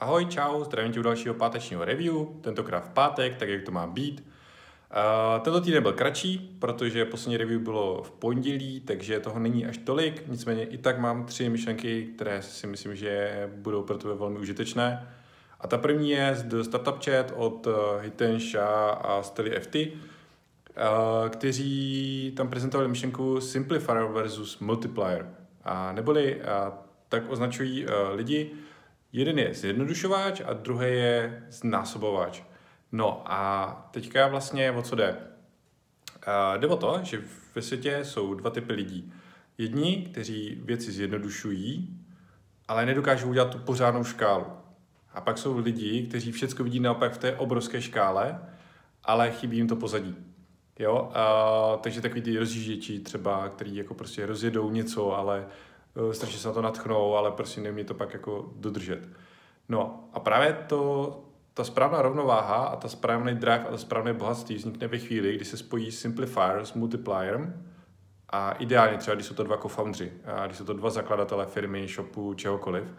Ahoj, čau, zdravím tě u dalšího pátečního review, tentokrát v pátek, tak jak to má být. Uh, tento týden byl kratší, protože poslední review bylo v pondělí, takže toho není až tolik, nicméně i tak mám tři myšlenky, které si myslím, že budou pro tebe velmi užitečné. A ta první je z Startup Chat od eh, Hiten Shah a Steli FT, uh, kteří tam prezentovali myšlenku Simplifier versus Multiplier. A neboli uh, tak označují lidi, Jeden je zjednodušováč a druhý je znásobováč. No a teďka vlastně o co jde? Jde o to, že ve světě jsou dva typy lidí. Jedni, kteří věci zjednodušují, ale nedokážou udělat tu pořádnou škálu. A pak jsou lidi, kteří všechno vidí naopak v té obrovské škále, ale chybí jim to pozadí. Jo? Uh, takže takový ty rozjížděči třeba, který jako prostě rozjedou něco, ale strašně se na to natchnou, ale prostě neumí to pak jako dodržet. No a právě to, ta správná rovnováha a ta správný drive a ta správné bohatství vznikne ve chvíli, kdy se spojí simplifier s multiplierem a ideálně třeba, když jsou to dva co-foundři, a když jsou to dva zakladatelé firmy, shopu, čehokoliv,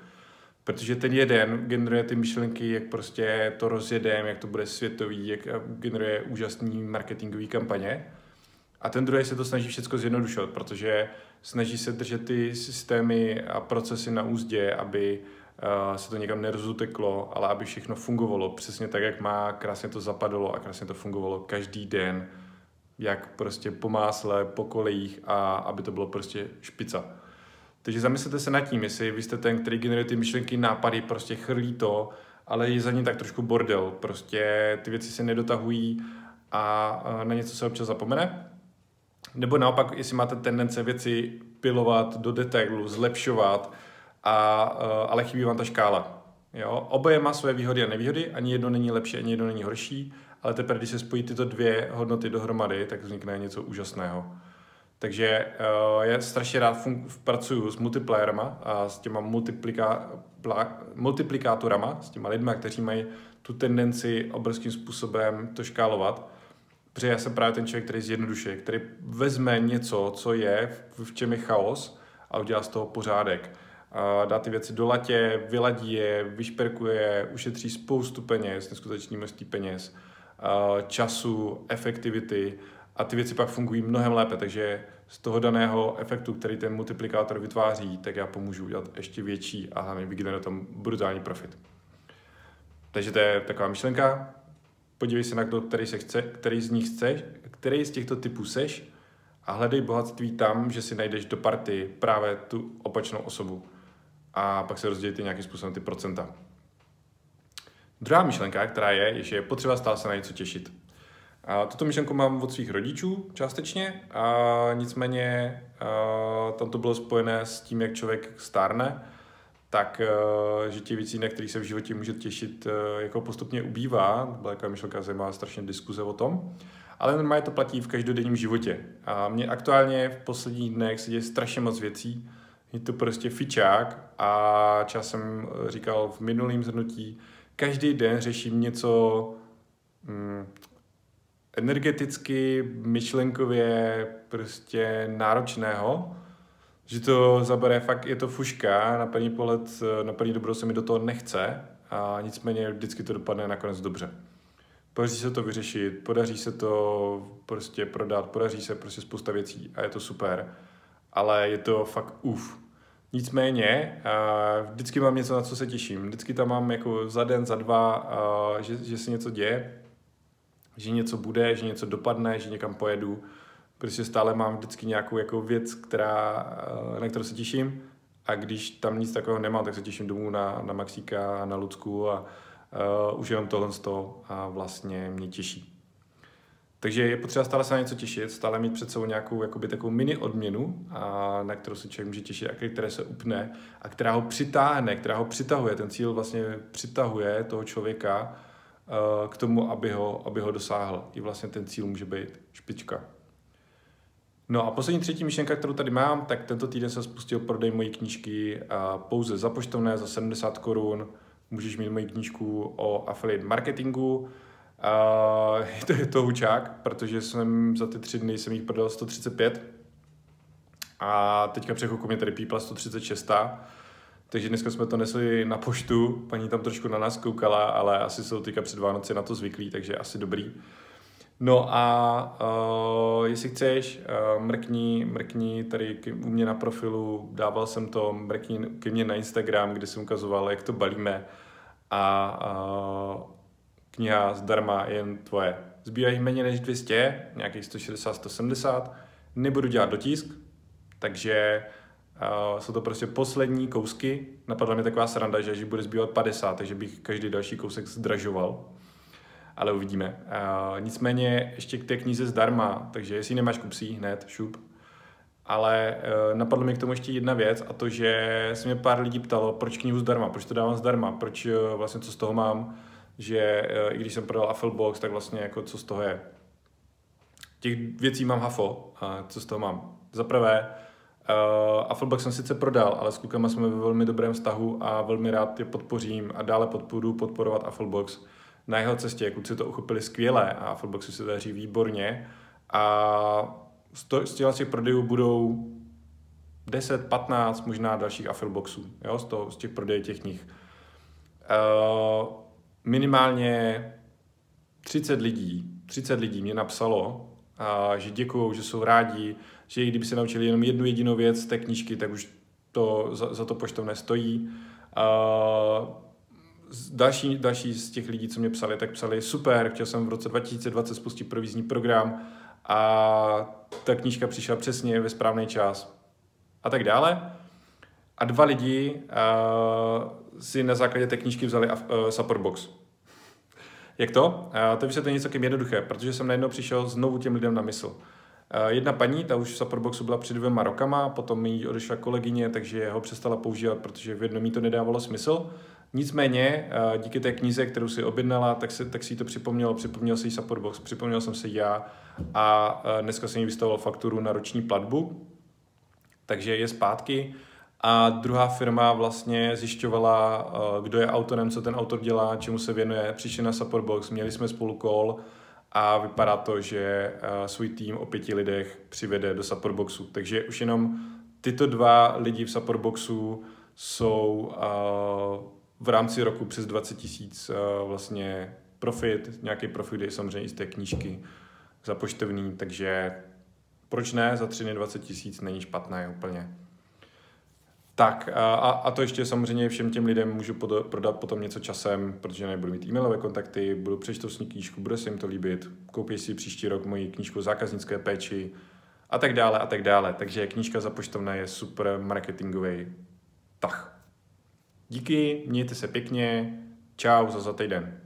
protože ten jeden generuje ty myšlenky, jak prostě to rozjedeme, jak to bude světový, jak generuje úžasný marketingový kampaně a ten druhý se to snaží všechno zjednodušovat, protože snaží se držet ty systémy a procesy na úzdě, aby uh, se to někam nerozuteklo, ale aby všechno fungovalo přesně tak, jak má, krásně to zapadalo a krásně to fungovalo každý den, jak prostě po másle, po kolejích a aby to bylo prostě špica. Takže zamyslete se nad tím, jestli vy jste ten, který generuje ty myšlenky, nápady, prostě chrlí to, ale je za ní tak trošku bordel. Prostě ty věci se nedotahují a na něco se občas zapomene. Nebo naopak, jestli máte tendence věci pilovat do detailu, zlepšovat, a, uh, ale chybí vám ta škála. Jo? Oboje má své výhody a nevýhody, ani jedno není lepší, ani jedno není horší, ale teprve, když se spojí tyto dvě hodnoty dohromady, tak vznikne něco úžasného. Takže uh, já strašně rád fun- pracuju s multiplayerama a s těma multiplika- multiplikátorama, s těma lidmi, kteří mají tu tendenci obrovským způsobem to škálovat Protože já jsem právě ten člověk, který zjednodušuje, který vezme něco, co je, v čem je chaos a udělá z toho pořádek. A dá ty věci do latě, vyladí je, vyšperkuje, ušetří spoustu peněz, neskutečný množství peněz, času, efektivity a ty věci pak fungují mnohem lépe, takže z toho daného efektu, který ten multiplikátor vytváří, tak já pomůžu udělat ještě větší a hlavně vygenerovat tam brutální profit. Takže to je taková myšlenka podívej se na to, který, se chce, který z nich chceš, který z těchto typů seš a hledej bohatství tam, že si najdeš do party právě tu opačnou osobu. A pak se rozdělíte nějakým způsobem ty procenta. Druhá myšlenka, která je, je, že je potřeba stále se na něco těšit. A tuto myšlenku mám od svých rodičů částečně, a nicméně a tam to bylo spojené s tím, jak člověk stárne tak eh, že těch věcí, na kterých se v životě může těšit, eh, jako postupně ubývá. Byla taková myšlenka zajímavá strašně diskuze o tom. Ale normálně to platí v každodenním životě. A mě aktuálně v posledních dnech se děje strašně moc věcí. Je to prostě fičák a časem eh, říkal v minulém zhrnutí, každý den řeším něco mm, energeticky, myšlenkově prostě náročného, že to zabere fakt, je to fuška, na první pohled, na první dobro se mi do toho nechce a nicméně vždycky to dopadne nakonec dobře. Podaří se to vyřešit, podaří se to prostě prodat, podaří se prostě spousta věcí a je to super, ale je to fakt uf. Nicméně, vždycky mám něco, na co se těším. Vždycky tam mám jako za den, za dva, že, že se něco děje, že něco bude, že něco dopadne, že někam pojedu prostě stále mám vždycky nějakou jako věc, která, eh, na kterou se těším a když tam nic takového nemám, tak se těším domů na, na Maxíka, na Lucku a uh, už jenom tohle z toho a vlastně mě těší. Takže je potřeba stále se na něco těšit, stále mít před sebou nějakou jakoby, takovou mini odměnu, a na kterou se člověk může těšit a které se upne a která ho přitáhne, která ho přitahuje. Ten cíl vlastně přitahuje toho člověka uh, k tomu, aby ho, aby ho dosáhl. I vlastně ten cíl může být špička. No a poslední třetí myšlenka, kterou tady mám, tak tento týden jsem spustil prodej mojí knížky pouze za poštovné za 70 korun. Můžeš mít moji knížku o affiliate marketingu. Uh, to je to hučák, protože jsem za ty tři dny jsem jich prodal 135 a teďka před mě tady pípla 136. takže dneska jsme to nesli na poštu, paní tam trošku na nás koukala, ale asi jsou teďka před Vánoci na to zvyklí, takže asi dobrý. No a uh, jestli chceš, uh, mrkni, mrkni tady k, u mě na profilu, dával jsem to, mrkni ke mně na Instagram, kde jsem ukazoval, jak to balíme a uh, kniha zdarma jen tvoje. Zbývají méně než 200, nějakých 160, 170, nebudu dělat dotisk, takže uh, jsou to prostě poslední kousky. Napadla mi taková sranda, že, že bude zbývat 50, takže bych každý další kousek zdražoval ale uvidíme. Uh, nicméně ještě k té knize zdarma, takže jestli nemáš, kup si hned, šup. Ale uh, napadlo mi k tomu ještě jedna věc a to, že se mě pár lidí ptalo, proč knihu zdarma, proč to dávám zdarma, proč uh, vlastně co z toho mám, že uh, i když jsem prodal Afflebox, tak vlastně jako co z toho je. Těch věcí mám hafo, a co z toho mám. Za prvé, Uh, Afflebox jsem sice prodal, ale s klukama jsme ve velmi dobrém vztahu a velmi rád je podpořím a dále podporu podporovat Afflebox na jeho cestě. Kluci to uchopili skvěle a Footboxu se daří výborně. A z, těch prodejů budou 10, 15, možná dalších Affilboxů, jo, z, toho, z těch prodejů těch knih. Uh, minimálně 30 lidí, 30 lidí mě napsalo, uh, že děkují, že jsou rádi, že i kdyby se naučili jenom jednu jedinou věc z té knížky, tak už to za, za to poštovné stojí. Uh, další, další z těch lidí, co mě psali, tak psali super, chtěl jsem v roce 2020 spustit provizní program a ta knížka přišla přesně ve správný čas a tak dále. A dva lidi uh, si na základě té knížky vzali uh, support box. Jak to? Uh, to vysvětlení je celkem jednoduché, protože jsem najednou přišel znovu těm lidem na mysl. Uh, jedna paní, ta už v Supportboxu byla před dvěma rokama, potom mi odešla kolegyně, takže ho přestala používat, protože v jednom jí to nedávalo smysl. Nicméně, eh, díky té knize, kterou si objednala, tak, si, tak si to připomnělo, připomněl si Supportbox, připomněl jsem si já a eh, dneska jsem jí vystavoval fakturu na roční platbu, takže je zpátky. A druhá firma vlastně zjišťovala, eh, kdo je autorem, co ten autor dělá, čemu se věnuje. Přišli na Supportbox, měli jsme spolu call a vypadá to, že svůj tým o pěti lidech přivede do Supportboxu. Takže už jenom tyto dva lidi v Supportboxu jsou v rámci roku přes 20 tisíc uh, vlastně profit, nějaký profit je samozřejmě i z té knížky za poštovní, takže proč ne, za 3 20 tisíc není špatné úplně. Tak a, a to ještě samozřejmě všem těm lidem můžu pod, prodat potom něco časem, protože nebudu mít e-mailové kontakty, budu přečtou s ní knížku, bude se jim to líbit, koupí si příští rok moji knížku zákaznické péči a tak dále a tak dále. Takže knížka za poštovné je super marketingový tah. Díky, mějte se pěkně, čau za za týden.